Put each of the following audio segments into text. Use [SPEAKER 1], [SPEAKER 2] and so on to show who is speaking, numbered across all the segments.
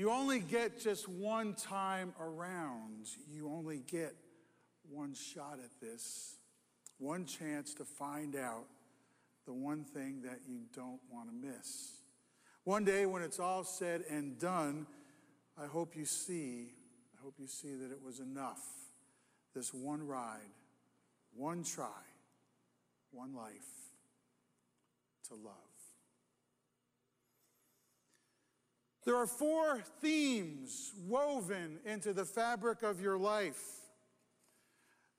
[SPEAKER 1] You only get just one time around. You only get one shot at this, one chance to find out the one thing that you don't want to miss. One day, when it's all said and done, I hope you see, I hope you see that it was enough. This one ride, one try, one life to love. There are four themes woven into the fabric of your life.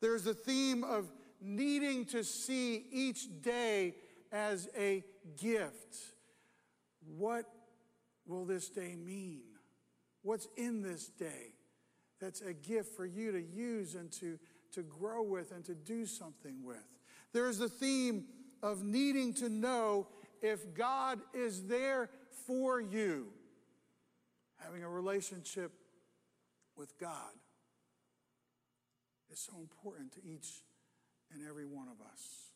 [SPEAKER 1] There's the theme of needing to see each day as a gift. What will this day mean? What's in this day that's a gift for you to use and to, to grow with and to do something with? There's the theme of needing to know if God is there for you, having a relationship with God is so important to each and every one of us.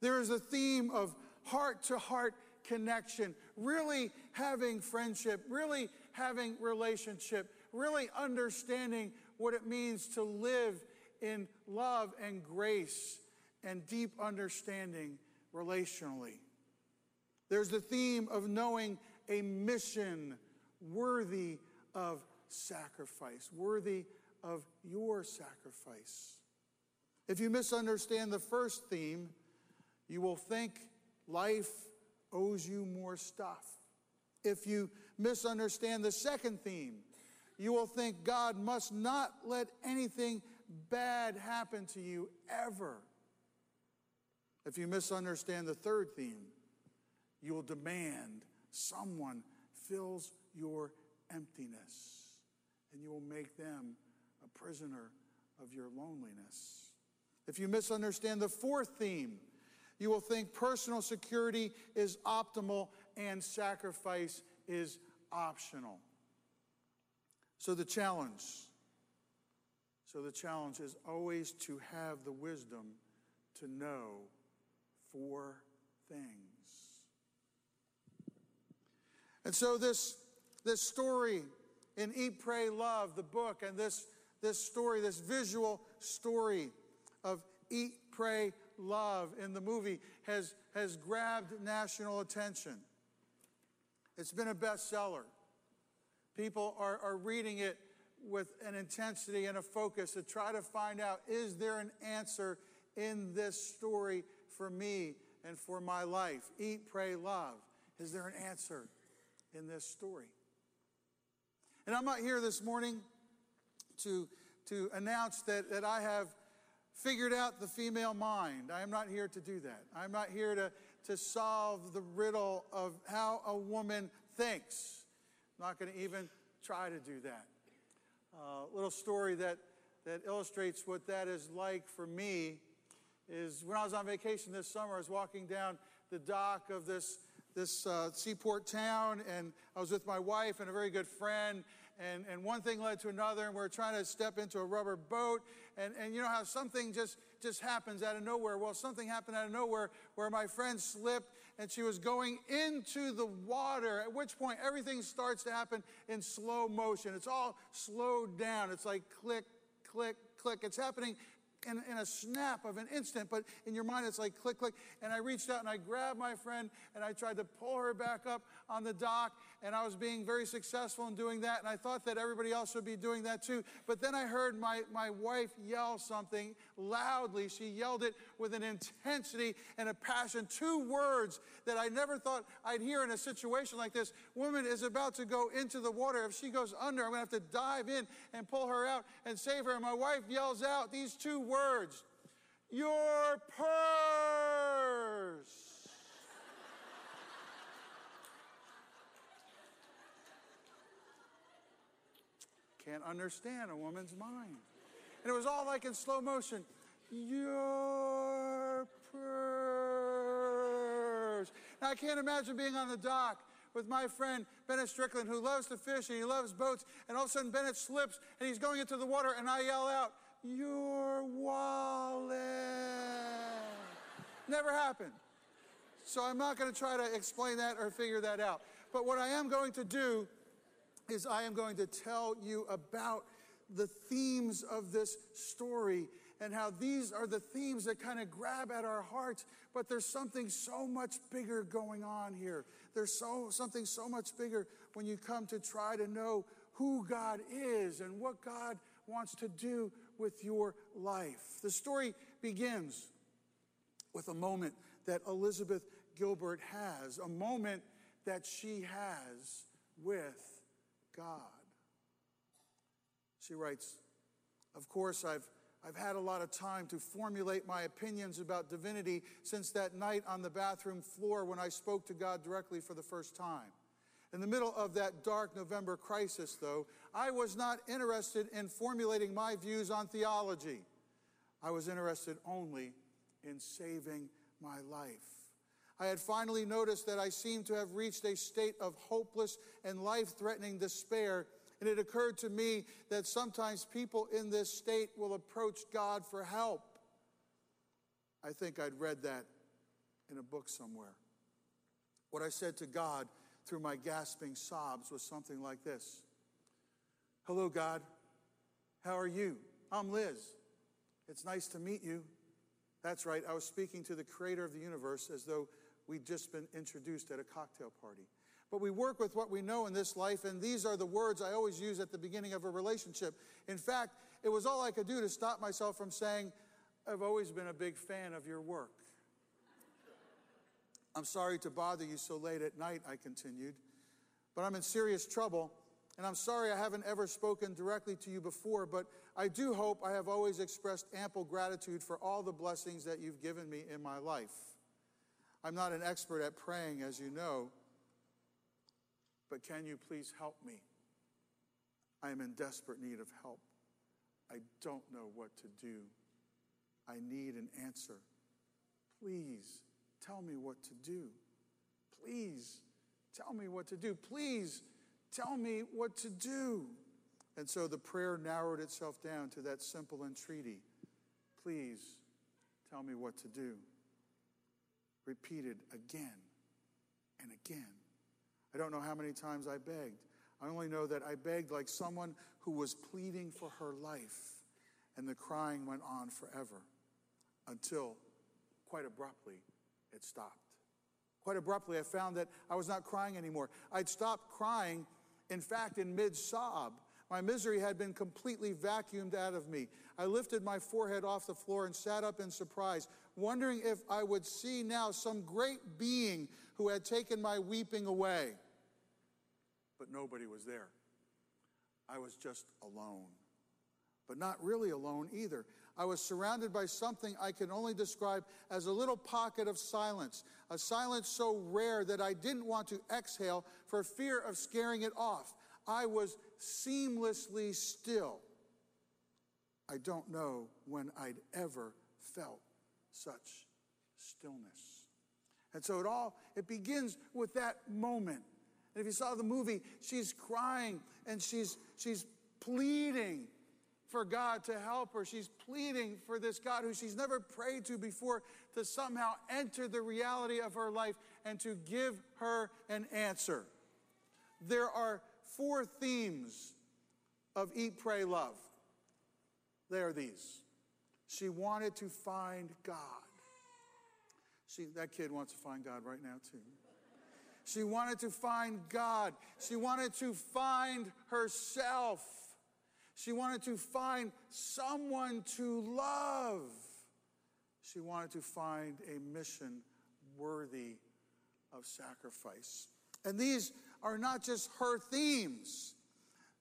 [SPEAKER 1] There is a theme of heart to heart connection, really having friendship, really having relationship, really understanding what it means to live in love and grace and deep understanding relationally. There's the theme of knowing a mission worthy of sacrifice, worthy of your sacrifice. If you misunderstand the first theme, you will think life owes you more stuff. If you misunderstand the second theme, you will think God must not let anything bad happen to you ever. If you misunderstand the third theme, you will demand someone fills your emptiness and you will make them a prisoner of your loneliness. If you misunderstand the fourth theme, you will think personal security is optimal and sacrifice is optional. So the challenge, so the challenge is always to have the wisdom to know four things. And so this, this story in Eat, Pray, Love, the book, and this, this story, this visual story of Eat, Pray, Love in the movie has, has grabbed national attention. It's been a bestseller. People are, are reading it with an intensity and a focus to try to find out is there an answer in this story for me and for my life? Eat, pray, love. Is there an answer in this story? And I'm not here this morning to, to announce that, that I have figured out the female mind. I am not here to do that. I'm not here to, to solve the riddle of how a woman thinks. I'm not going to even try to do that. A uh, little story that, that illustrates what that is like for me is when I was on vacation this summer, I was walking down the dock of this, this uh, seaport town, and I was with my wife and a very good friend, and, and one thing led to another, and we are trying to step into a rubber boat. And, and you know how something just, just happens out of nowhere? Well, something happened out of nowhere where my friend slipped and she was going into the water, at which point everything starts to happen in slow motion. It's all slowed down. It's like click, click, click. It's happening in, in a snap of an instant, but in your mind it's like click, click. And I reached out and I grabbed my friend and I tried to pull her back up on the dock, and I was being very successful in doing that. And I thought that everybody else would be doing that too. But then I heard my, my wife yell something loudly. She yelled it with an intensity and a passion, two words that I never thought I'd hear in a situation like this. Woman is about to go into the water. If she goes under, I'm going to have to dive in and pull her out and save her. And my wife yells out these two words Your purse. Can't understand a woman's mind. And it was all like in slow motion. Your purse. Now I can't imagine being on the dock with my friend Bennett Strickland, who loves to fish and he loves boats, and all of a sudden Bennett slips and he's going into the water, and I yell out, your wallet. Never happened. So I'm not going to try to explain that or figure that out. But what I am going to do is I am going to tell you about the themes of this story and how these are the themes that kind of grab at our hearts, but there's something so much bigger going on here. There's so something so much bigger when you come to try to know who God is and what God wants to do with your life. The story begins with a moment that Elizabeth Gilbert has, a moment that she has with God. She writes, Of course, I've, I've had a lot of time to formulate my opinions about divinity since that night on the bathroom floor when I spoke to God directly for the first time. In the middle of that dark November crisis, though, I was not interested in formulating my views on theology. I was interested only in saving my life. I had finally noticed that I seemed to have reached a state of hopeless and life threatening despair, and it occurred to me that sometimes people in this state will approach God for help. I think I'd read that in a book somewhere. What I said to God through my gasping sobs was something like this Hello, God. How are you? I'm Liz. It's nice to meet you. That's right, I was speaking to the creator of the universe as though we'd just been introduced at a cocktail party. But we work with what we know in this life, and these are the words I always use at the beginning of a relationship. In fact, it was all I could do to stop myself from saying, I've always been a big fan of your work. I'm sorry to bother you so late at night, I continued, but I'm in serious trouble, and I'm sorry I haven't ever spoken directly to you before, but I do hope I have always expressed ample gratitude for all the blessings that you've given me in my life. I'm not an expert at praying, as you know, but can you please help me? I am in desperate need of help. I don't know what to do. I need an answer. Please tell me what to do. Please tell me what to do. Please tell me what to do. And so the prayer narrowed itself down to that simple entreaty Please tell me what to do repeated again and again. I don't know how many times I begged. I only know that I begged like someone who was pleading for her life, and the crying went on forever until, quite abruptly, it stopped. Quite abruptly, I found that I was not crying anymore. I'd stopped crying, in fact, in mid sob. My misery had been completely vacuumed out of me. I lifted my forehead off the floor and sat up in surprise, wondering if I would see now some great being who had taken my weeping away. But nobody was there. I was just alone. But not really alone either. I was surrounded by something I can only describe as a little pocket of silence, a silence so rare that I didn't want to exhale for fear of scaring it off. I was seamlessly still. I don't know when I'd ever felt such stillness. And so it all it begins with that moment. And if you saw the movie, she's crying and she's she's pleading for God to help her. She's pleading for this God who she's never prayed to before to somehow enter the reality of her life and to give her an answer. There are four themes of Eat, Pray, Love. They are these. She wanted to find God. She, that kid wants to find God right now, too. She wanted to find God. She wanted to find herself. She wanted to find someone to love. She wanted to find a mission worthy of sacrifice. And these are not just her themes,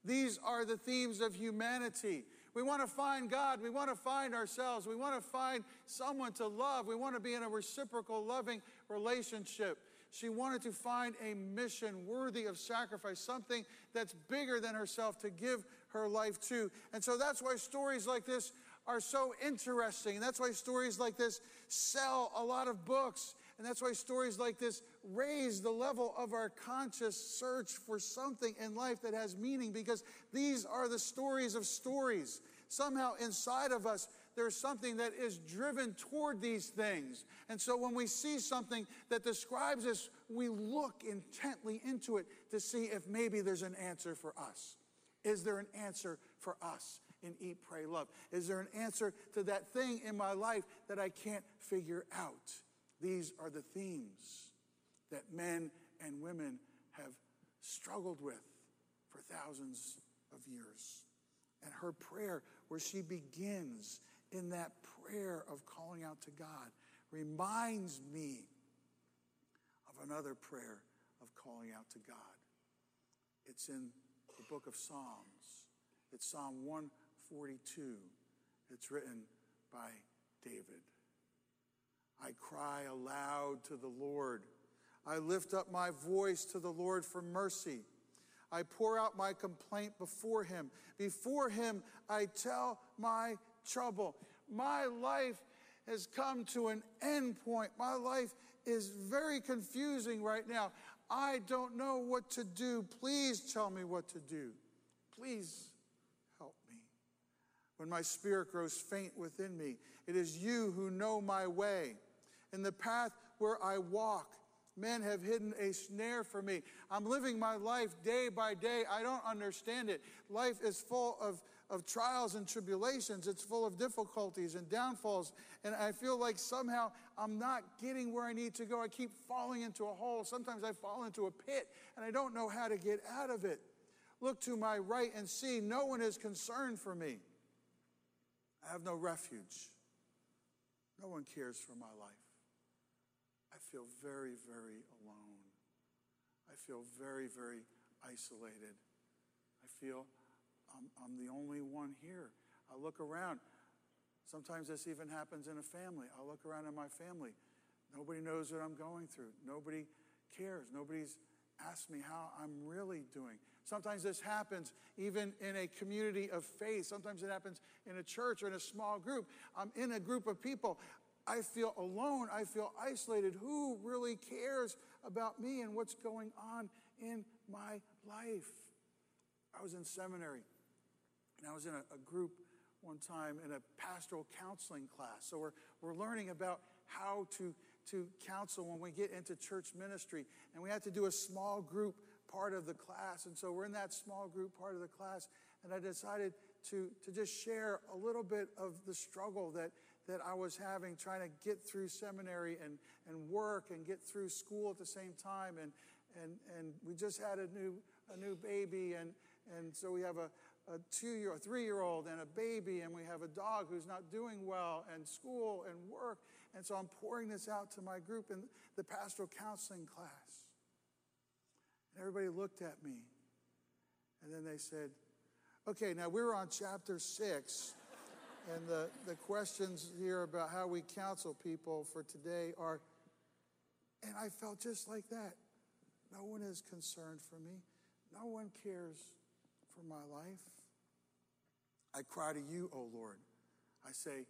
[SPEAKER 1] these are the themes of humanity. We want to find God. We want to find ourselves. We want to find someone to love. We want to be in a reciprocal, loving relationship. She wanted to find a mission worthy of sacrifice, something that's bigger than herself to give her life to. And so that's why stories like this are so interesting. And That's why stories like this sell a lot of books. And that's why stories like this raise the level of our conscious search for something in life that has meaning because these are the stories of stories. Somehow inside of us, there's something that is driven toward these things. And so when we see something that describes us we look intently into it to see if maybe there's an answer for us. Is there an answer for us in Eat, Pray, Love? Is there an answer to that thing in my life that I can't figure out? These are the themes that men and women have struggled with for thousands of years. And her prayer, where she begins in that prayer of calling out to God, reminds me of another prayer of calling out to God. It's in the book of Psalms. It's Psalm 142. It's written by David. I cry aloud to the Lord. I lift up my voice to the Lord for mercy. I pour out my complaint before him. Before him, I tell my trouble. My life has come to an end point. My life is very confusing right now. I don't know what to do. Please tell me what to do. Please help me. When my spirit grows faint within me, it is you who know my way. In the path where I walk, men have hidden a snare for me. I'm living my life day by day. I don't understand it. Life is full of of trials and tribulations. It's full of difficulties and downfalls. And I feel like somehow I'm not getting where I need to go. I keep falling into a hole. Sometimes I fall into a pit and I don't know how to get out of it. Look to my right and see no one is concerned for me. I have no refuge. No one cares for my life. I feel very, very alone. I feel very, very isolated. I feel I'm, I'm the only one here. I look around. Sometimes this even happens in a family. I look around in my family. Nobody knows what I'm going through. Nobody cares. Nobody's asked me how I'm really doing. Sometimes this happens even in a community of faith. Sometimes it happens in a church or in a small group. I'm in a group of people. I feel alone. I feel isolated. Who really cares about me and what's going on in my life? I was in seminary and I was in a, a group one time in a pastoral counseling class. So we're, we're learning about how to, to counsel when we get into church ministry. And we had to do a small group part of the class. And so we're in that small group part of the class. And I decided to, to just share a little bit of the struggle that, that I was having trying to get through seminary and, and work and get through school at the same time. And, and, and we just had a new, a new baby. And, and so we have a, a two year, a three year old, and a baby, and we have a dog who's not doing well, and school and work. And so I'm pouring this out to my group in the pastoral counseling class. And everybody looked at me, and then they said, Okay, now we're on chapter six, and the, the questions here about how we counsel people for today are, and I felt just like that. No one is concerned for me, no one cares for my life. I cry to you, O Lord. I say,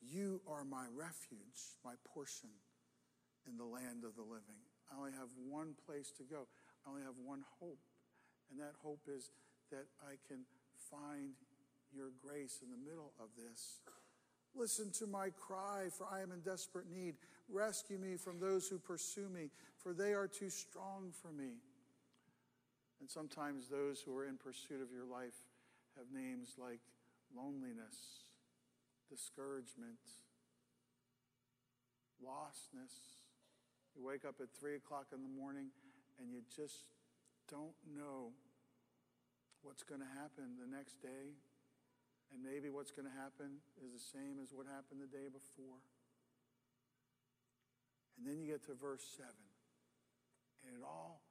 [SPEAKER 1] You are my refuge, my portion in the land of the living. I only have one place to go. I only have one hope. And that hope is that I can find your grace in the middle of this. Listen to my cry, for I am in desperate need. Rescue me from those who pursue me, for they are too strong for me. And sometimes those who are in pursuit of your life have names like loneliness, discouragement, lostness. You wake up at 3 o'clock in the morning and you just don't know what's going to happen the next day. And maybe what's going to happen is the same as what happened the day before. And then you get to verse 7. And it all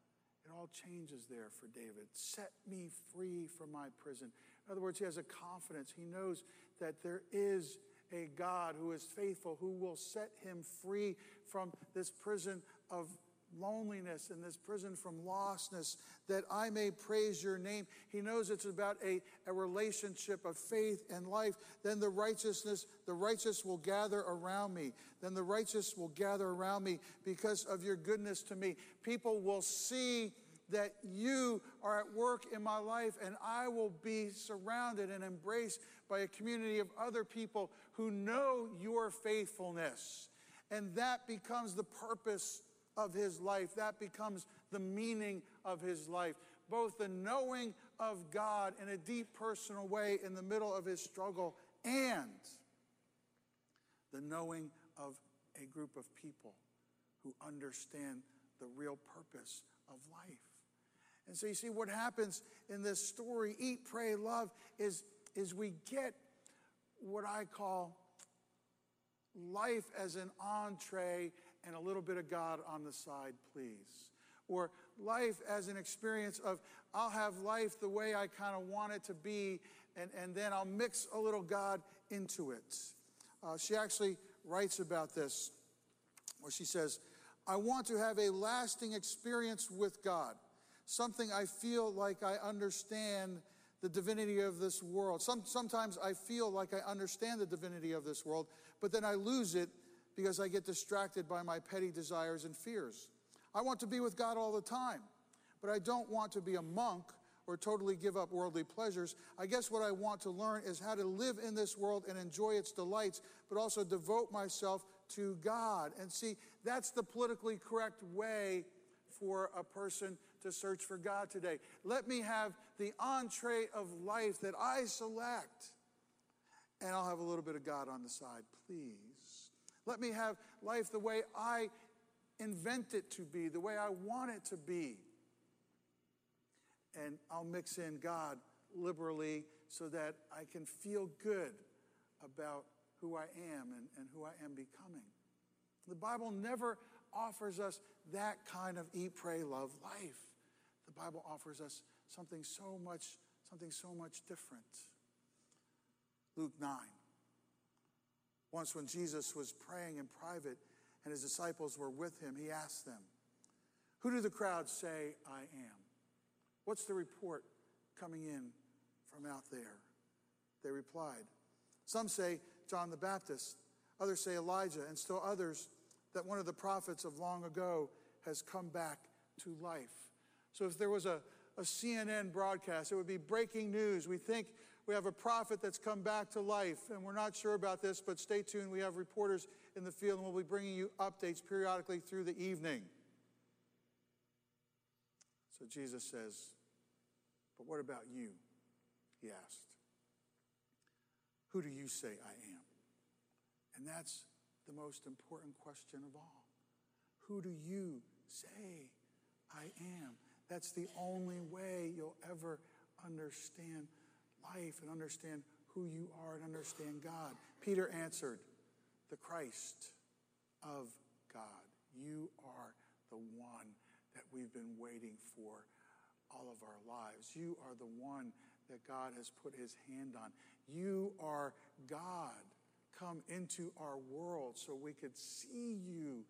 [SPEAKER 1] it all changes there for David. Set me free from my prison. In other words, he has a confidence. He knows that there is a God who is faithful, who will set him free from this prison of loneliness and this prison from lostness, that I may praise your name. He knows it's about a, a relationship of faith and life. Then the righteousness, the righteous will gather around me. Then the righteous will gather around me because of your goodness to me. People will see that you are at work in my life, and I will be surrounded and embraced by a community of other people who know your faithfulness. And that becomes the purpose of his life. That becomes the meaning of his life. Both the knowing of God in a deep personal way in the middle of his struggle and the knowing of a group of people who understand the real purpose of life. And so you see what happens in this story, eat, pray, love, is, is we get what I call life as an entree and a little bit of God on the side, please. Or life as an experience of, I'll have life the way I kind of want it to be, and, and then I'll mix a little God into it. Uh, she actually writes about this, where she says, I want to have a lasting experience with God, something I feel like I understand the divinity of this world. Some, sometimes I feel like I understand the divinity of this world, but then I lose it because I get distracted by my petty desires and fears. I want to be with God all the time, but I don't want to be a monk or totally give up worldly pleasures. I guess what I want to learn is how to live in this world and enjoy its delights, but also devote myself to God. And see, that's the politically correct way for a person to search for God today. Let me have the entree of life that I select, and I'll have a little bit of God on the side, please. Let me have life the way I invent it to be, the way I want it to be. And I'll mix in God liberally so that I can feel good about who I am and, and who I am becoming. The Bible never offers us that kind of eat, pray, love life. The Bible offers us something so much, something so much different. Luke 9. Once, when Jesus was praying in private and his disciples were with him, he asked them, Who do the crowds say I am? What's the report coming in from out there? They replied, Some say John the Baptist, others say Elijah, and still others that one of the prophets of long ago has come back to life. So if there was a, a CNN broadcast, it would be breaking news. We think we have a prophet that's come back to life, and we're not sure about this, but stay tuned. We have reporters in the field, and we'll be bringing you updates periodically through the evening. So Jesus says, But what about you? He asked. Who do you say I am? And that's the most important question of all. Who do you say I am? That's the only way you'll ever understand life and understand who you are and understand God. Peter answered, The Christ of God. You are the one that we've been waiting for all of our lives. You are the one that God has put his hand on. You are God come into our world so we could see you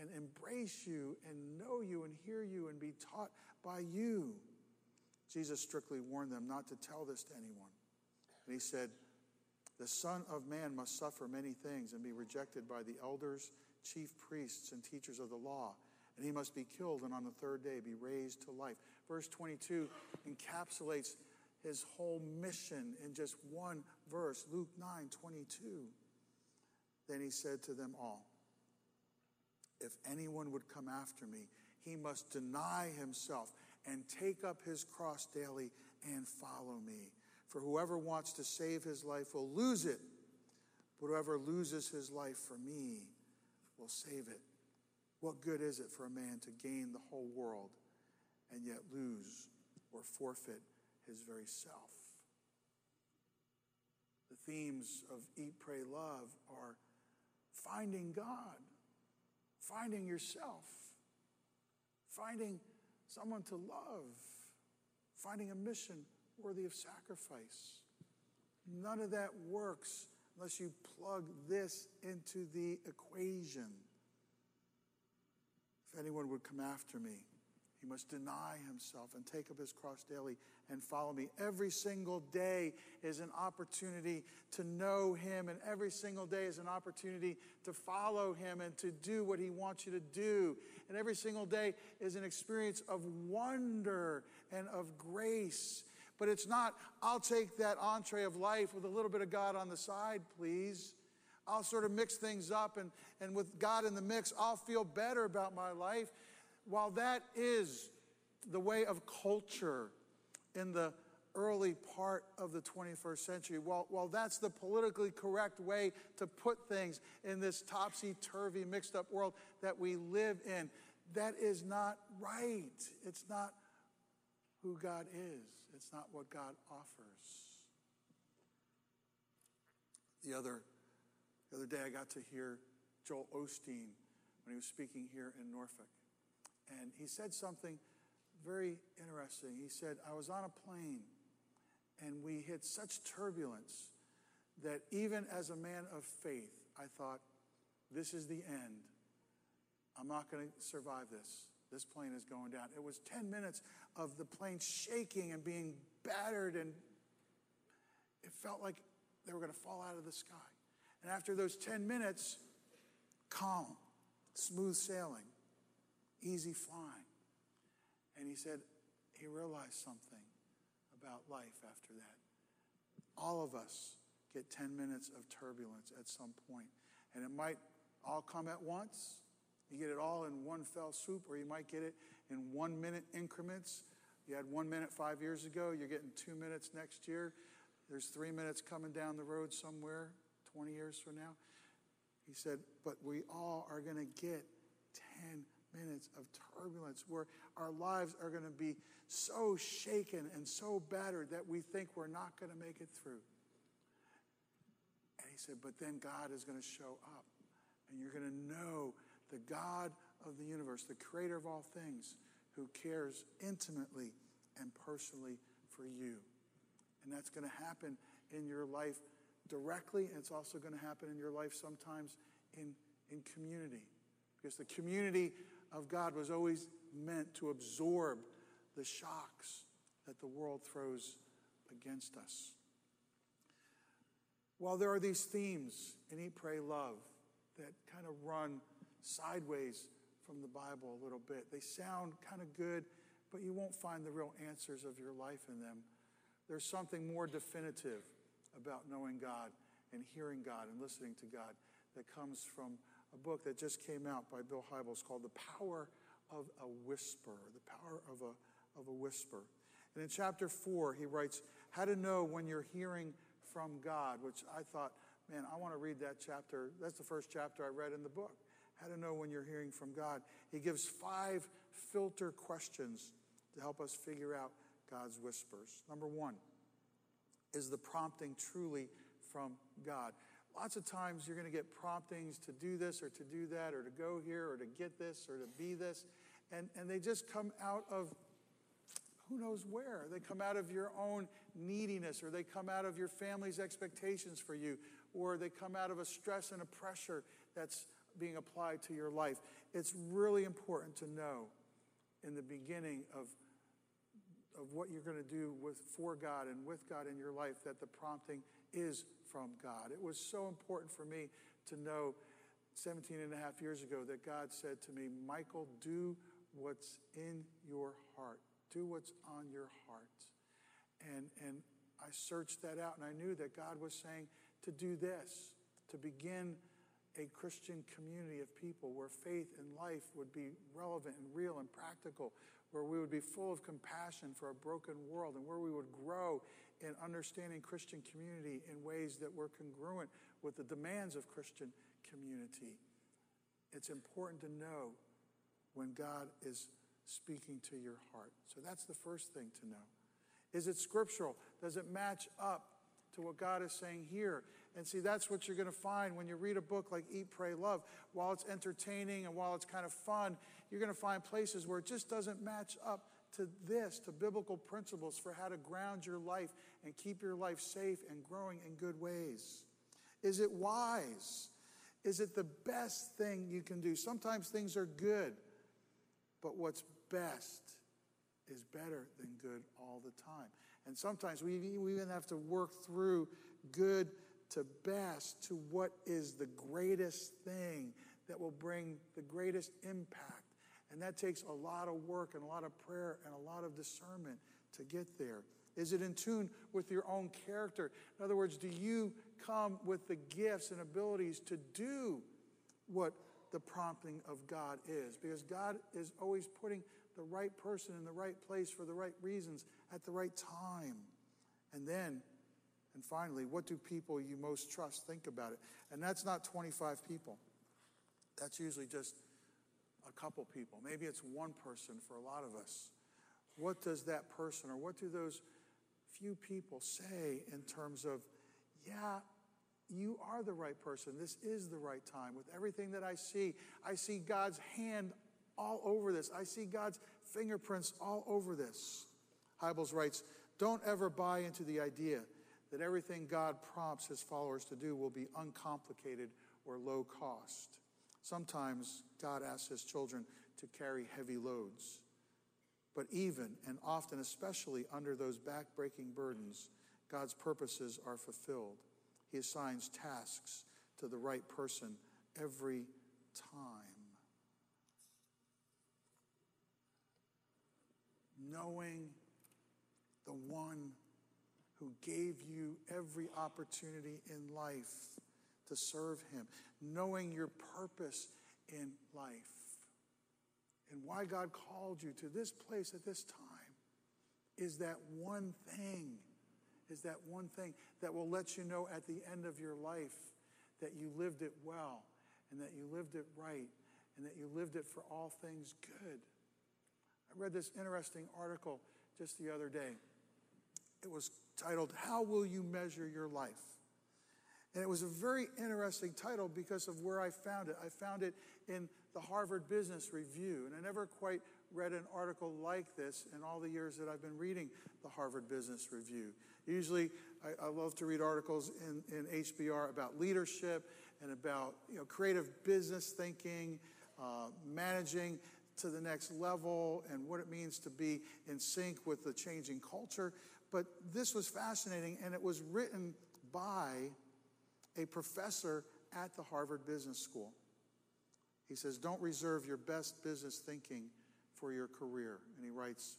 [SPEAKER 1] and embrace you and know you and hear you and be taught by you. Jesus strictly warned them not to tell this to anyone. And he said, The Son of Man must suffer many things and be rejected by the elders, chief priests, and teachers of the law. And he must be killed and on the third day be raised to life. Verse 22 encapsulates his whole mission in just one verse, Luke 9 22. Then he said to them all, If anyone would come after me, he must deny himself and take up his cross daily and follow me. For whoever wants to save his life will lose it, but whoever loses his life for me will save it. What good is it for a man to gain the whole world and yet lose or forfeit his very self? The themes of Eat, Pray, Love are finding God, finding yourself, finding someone to love, finding a mission worthy of sacrifice. None of that works unless you plug this into the equation. If anyone would come after me, he must deny himself and take up his cross daily and follow me. Every single day is an opportunity to know him, and every single day is an opportunity to follow him and to do what he wants you to do. And every single day is an experience of wonder and of grace. But it's not, I'll take that entree of life with a little bit of God on the side, please. I'll sort of mix things up, and, and with God in the mix, I'll feel better about my life. While that is the way of culture in the early part of the 21st century, while, while that's the politically correct way to put things in this topsy turvy, mixed up world that we live in, that is not right. It's not who God is, it's not what God offers. The other, the other day, I got to hear Joel Osteen when he was speaking here in Norfolk. And he said something very interesting. He said, I was on a plane and we hit such turbulence that even as a man of faith, I thought, this is the end. I'm not going to survive this. This plane is going down. It was 10 minutes of the plane shaking and being battered, and it felt like they were going to fall out of the sky. And after those 10 minutes, calm, smooth sailing, easy flying. And he said he realized something about life after that. All of us get 10 minutes of turbulence at some point, and it might all come at once. You get it all in one fell swoop, or you might get it in one minute increments. You had one minute five years ago, you're getting two minutes next year. There's three minutes coming down the road somewhere 20 years from now. He said, but we all are going to get 10 minutes of turbulence where our lives are going to be so shaken and so battered that we think we're not going to make it through. And he said, but then God is going to show up and you're going to know the God of the universe, the creator of all things, who cares intimately and personally for you. And that's going to happen in your life directly, and it's also going to happen in your life sometimes in, in community. Because the community of God was always meant to absorb the shocks that the world throws against us. While there are these themes in Eat, Pray, Love that kind of run sideways from the Bible a little bit, they sound kind of good, but you won't find the real answers of your life in them. There's something more definitive about knowing God and hearing God and listening to God that comes from a book that just came out by Bill Hybels called The Power of a Whisper, The Power of a, of a Whisper. And in chapter four, he writes, How to know when you're hearing from God, which I thought, man, I want to read that chapter. That's the first chapter I read in the book. How to know when you're hearing from God. He gives five filter questions to help us figure out God's whispers. Number one, is the prompting truly from God? Lots of times you're going to get promptings to do this or to do that or to go here or to get this or to be this. And, and they just come out of who knows where. They come out of your own neediness or they come out of your family's expectations for you or they come out of a stress and a pressure that's being applied to your life. It's really important to know in the beginning of of what you're going to do with for God and with God in your life that the prompting is from God. It was so important for me to know 17 and a half years ago that God said to me, Michael, do what's in your heart. Do what's on your heart. And, and I searched that out and I knew that God was saying to do this, to begin a Christian community of people where faith and life would be relevant and real and practical, where we would be full of compassion for a broken world, and where we would grow in understanding Christian community in ways that were congruent with the demands of Christian community. It's important to know when God is speaking to your heart. So that's the first thing to know. Is it scriptural? Does it match up to what God is saying here? And see, that's what you're going to find when you read a book like Eat, Pray, Love. While it's entertaining and while it's kind of fun, you're going to find places where it just doesn't match up to this, to biblical principles for how to ground your life and keep your life safe and growing in good ways. Is it wise? Is it the best thing you can do? Sometimes things are good, but what's best is better than good all the time. And sometimes we even have to work through good to best to what is the greatest thing that will bring the greatest impact. And that takes a lot of work and a lot of prayer and a lot of discernment to get there. Is it in tune with your own character? In other words, do you come with the gifts and abilities to do what the prompting of God is? Because God is always putting the right person in the right place for the right reasons at the right time. And then, and finally, what do people you most trust think about it? And that's not 25 people. That's usually just a couple people. Maybe it's one person for a lot of us. What does that person or what do those few people say in terms of, yeah, you are the right person. This is the right time. With everything that I see, I see God's hand all over this. I see God's fingerprints all over this. Hybels writes, don't ever buy into the idea that everything God prompts his followers to do will be uncomplicated or low cost. Sometimes God asks his children to carry heavy loads. But even and often, especially under those back-breaking burdens, God's purposes are fulfilled. He assigns tasks to the right person every time. Knowing the one who gave you every opportunity in life to serve him, knowing your purpose in life and why God called you to this place at this time is that one thing, is that one thing that will let you know at the end of your life that you lived it well and that you lived it right and that you lived it for all things good. I read this interesting article just the other day. It was titled, How Will You Measure Your Life? And it was a very interesting title because of where I found it. I found it in the Harvard Business Review, and I never quite read an article like this in all the years that I've been reading the Harvard Business Review. Usually, I, I love to read articles in, in HBR about leadership and about you know, creative business thinking, uh, managing to the next level, and what it means to be in sync with the changing culture. But this was fascinating, and it was written by a professor at the Harvard Business School. He says, Don't reserve your best business thinking for your career. And he writes,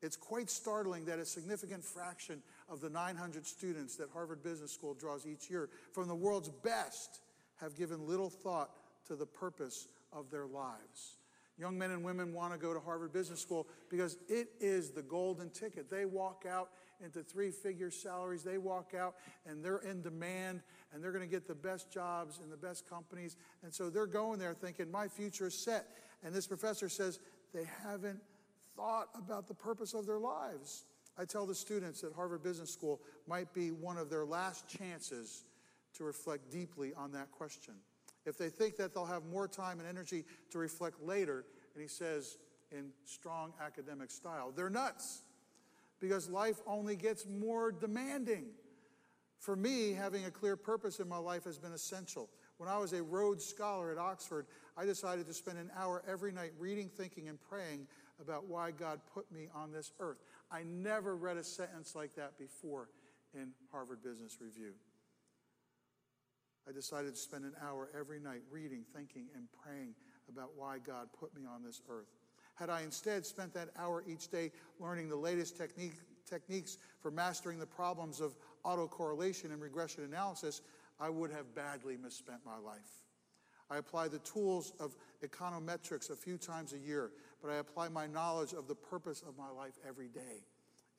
[SPEAKER 1] It's quite startling that a significant fraction of the 900 students that Harvard Business School draws each year from the world's best have given little thought to the purpose of their lives. Young men and women want to go to Harvard Business School because it is the golden ticket. They walk out into three figure salaries. They walk out and they're in demand and they're going to get the best jobs in the best companies. And so they're going there thinking, my future is set. And this professor says they haven't thought about the purpose of their lives. I tell the students that Harvard Business School might be one of their last chances to reflect deeply on that question. If they think that they'll have more time and energy to reflect later, and he says in strong academic style, they're nuts because life only gets more demanding. For me, having a clear purpose in my life has been essential. When I was a Rhodes Scholar at Oxford, I decided to spend an hour every night reading, thinking, and praying about why God put me on this earth. I never read a sentence like that before in Harvard Business Review. I decided to spend an hour every night reading, thinking, and praying about why God put me on this earth. Had I instead spent that hour each day learning the latest technique, techniques for mastering the problems of autocorrelation and regression analysis, I would have badly misspent my life. I apply the tools of econometrics a few times a year, but I apply my knowledge of the purpose of my life every day.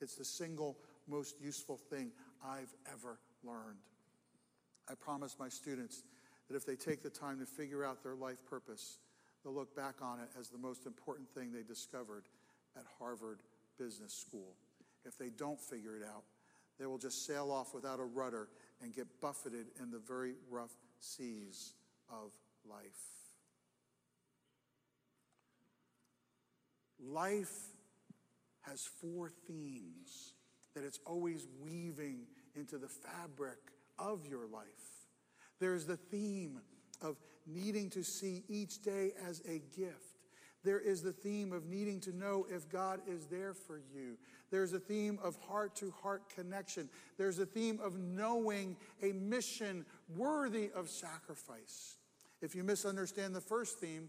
[SPEAKER 1] It's the single most useful thing I've ever learned. I promise my students that if they take the time to figure out their life purpose, they'll look back on it as the most important thing they discovered at Harvard Business School. If they don't figure it out, they will just sail off without a rudder and get buffeted in the very rough seas of life. Life has four themes that it's always weaving into the fabric of your life. There's the theme of needing to see each day as a gift. There is the theme of needing to know if God is there for you. There's a theme of heart to heart connection. There's a theme of knowing a mission worthy of sacrifice. If you misunderstand the first theme,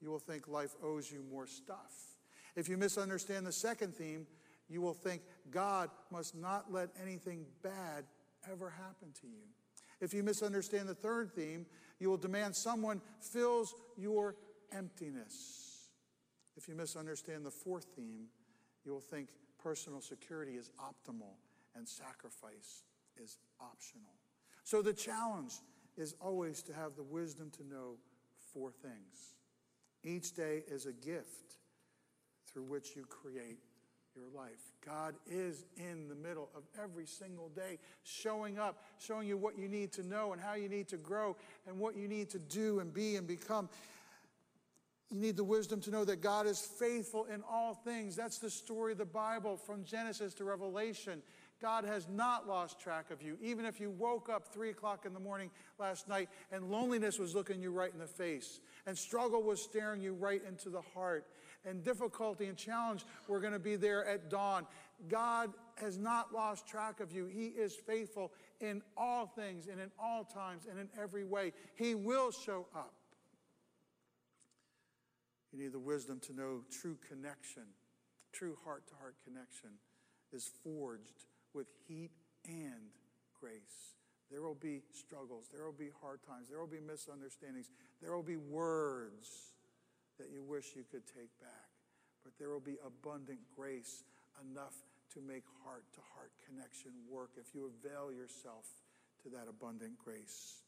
[SPEAKER 1] you will think life owes you more stuff. If you misunderstand the second theme, You will think God must not let anything bad ever happen to you. If you misunderstand the third theme, you will demand someone fills your emptiness. If you misunderstand the fourth theme, you will think personal security is optimal and sacrifice is optional. So the challenge is always to have the wisdom to know four things. Each day is a gift through which you create your life. God is in the middle of every single day, showing up, showing you what you need to know and how you need to grow and what you need to do and be and become. You need the wisdom to know that God is faithful in all things. That's the story of the Bible from Genesis to Revelation. God has not lost track of you. Even if you woke up three o'clock in the morning last night and loneliness was looking you right in the face, and struggle was staring you right into the heart, and difficulty and challenge we're going to be there at dawn. God has not lost track of you. He is faithful in all things and in all times and in every way. He will show up. You need the wisdom to know true connection, true heart to heart connection is forged with heat and grace. There will be struggles, there will be hard times, there will be misunderstandings, there will be words that you wish you could take back. But there will be abundant grace enough to make heart to heart connection work if you avail yourself to that abundant grace.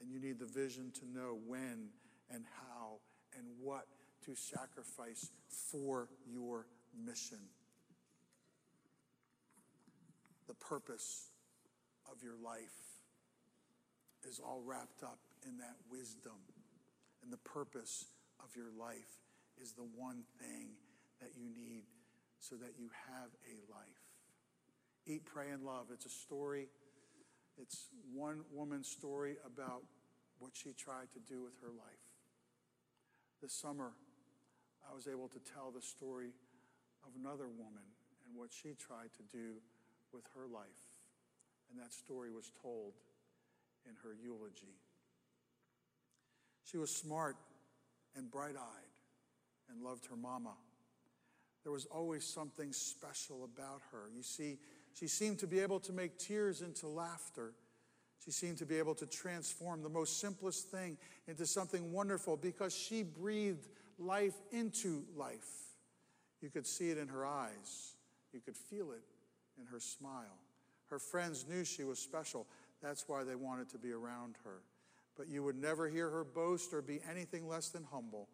[SPEAKER 1] And you need the vision to know when and how and what to sacrifice for your mission. The purpose of your life is all wrapped up in that wisdom. And the purpose of your life is the one thing that you need so that you have a life. Eat, pray, and love. It's a story. It's one woman's story about what she tried to do with her life. This summer, I was able to tell the story of another woman and what she tried to do with her life. And that story was told in her eulogy. She was smart and bright eyed and loved her mama. There was always something special about her. You see, she seemed to be able to make tears into laughter. She seemed to be able to transform the most simplest thing into something wonderful because she breathed life into life. You could see it in her eyes, you could feel it in her smile. Her friends knew she was special. That's why they wanted to be around her. But you would never hear her boast or be anything less than humble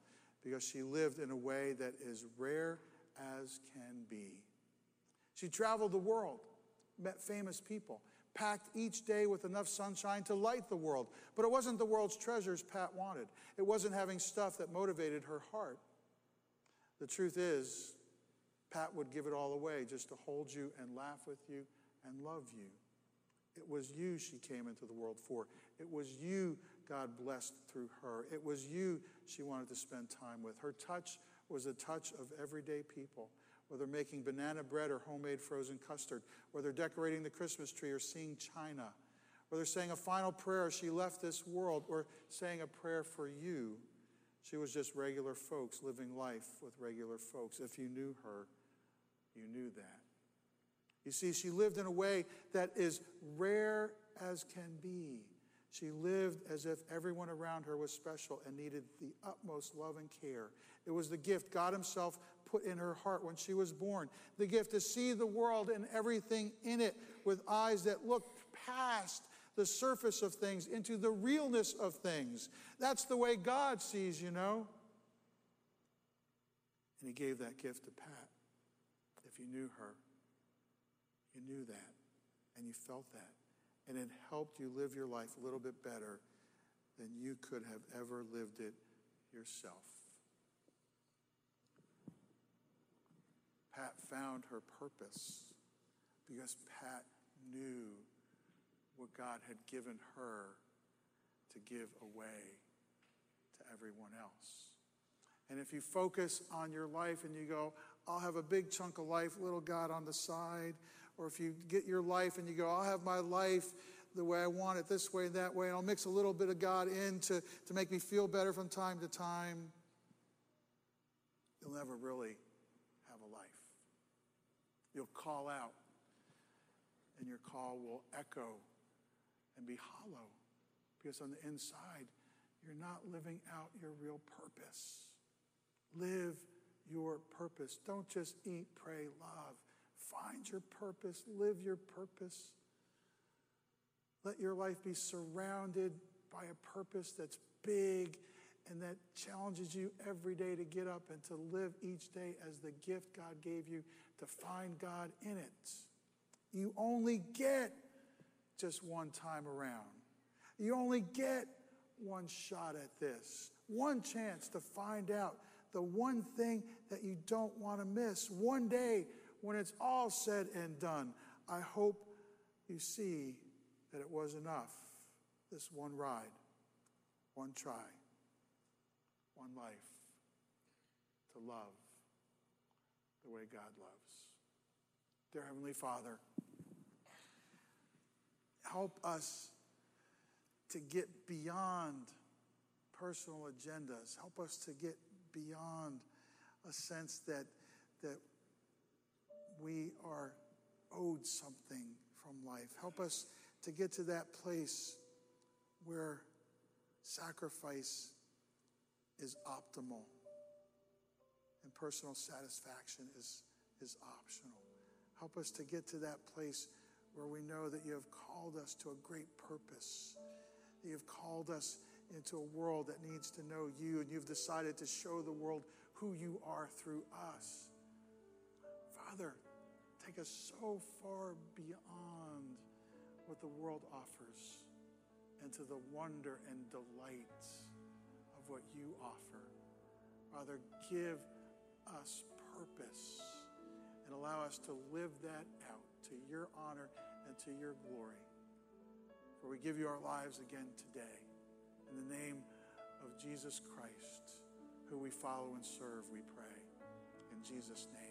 [SPEAKER 1] because she lived in a way that is rare as can be. She traveled the world, met famous people, packed each day with enough sunshine to light the world. But it wasn't the world's treasures Pat wanted, it wasn't having stuff that motivated her heart. The truth is, Pat would give it all away just to hold you and laugh with you and love you. It was you she came into the world for. It was you God blessed through her. It was you she wanted to spend time with. Her touch was a touch of everyday people, whether making banana bread or homemade frozen custard, whether decorating the Christmas tree or seeing China, whether saying a final prayer as she left this world or saying a prayer for you. She was just regular folks living life with regular folks. If you knew her, you knew that. You see, she lived in a way that is rare as can be. She lived as if everyone around her was special and needed the utmost love and care. It was the gift God Himself put in her heart when she was born. The gift to see the world and everything in it with eyes that look past the surface of things into the realness of things. That's the way God sees, you know. And He gave that gift to Pat. If you knew her, you knew that and you felt that and it helped you live your life a little bit better than you could have ever lived it yourself. Pat found her purpose because Pat knew what God had given her to give away to everyone else. And if you focus on your life and you go, I'll have a big chunk of life, little God on the side, or if you get your life and you go, I'll have my life the way I want it, this way, and that way, and I'll mix a little bit of God in to, to make me feel better from time to time, you'll never really have a life. You'll call out, and your call will echo and be hollow because on the inside, you're not living out your real purpose. Live your purpose. Don't just eat, pray, love. Find your purpose, live your purpose. Let your life be surrounded by a purpose that's big and that challenges you every day to get up and to live each day as the gift God gave you, to find God in it. You only get just one time around. You only get one shot at this, one chance to find out the one thing that you don't want to miss. One day, when it's all said and done, I hope you see that it was enough. This one ride, one try, one life to love the way God loves. Dear Heavenly Father, help us to get beyond personal agendas. Help us to get beyond a sense that, that we are owed something from life. Help us to get to that place where sacrifice is optimal and personal satisfaction is, is optional. Help us to get to that place where we know that you have called us to a great purpose, that you've called us into a world that needs to know you, and you've decided to show the world who you are through us. Father, take us so far beyond what the world offers into the wonder and delight of what you offer. Father, give us purpose and allow us to live that out to your honor and to your glory. For we give you our lives again today. In the name of Jesus Christ, who we follow and serve, we pray. In Jesus' name.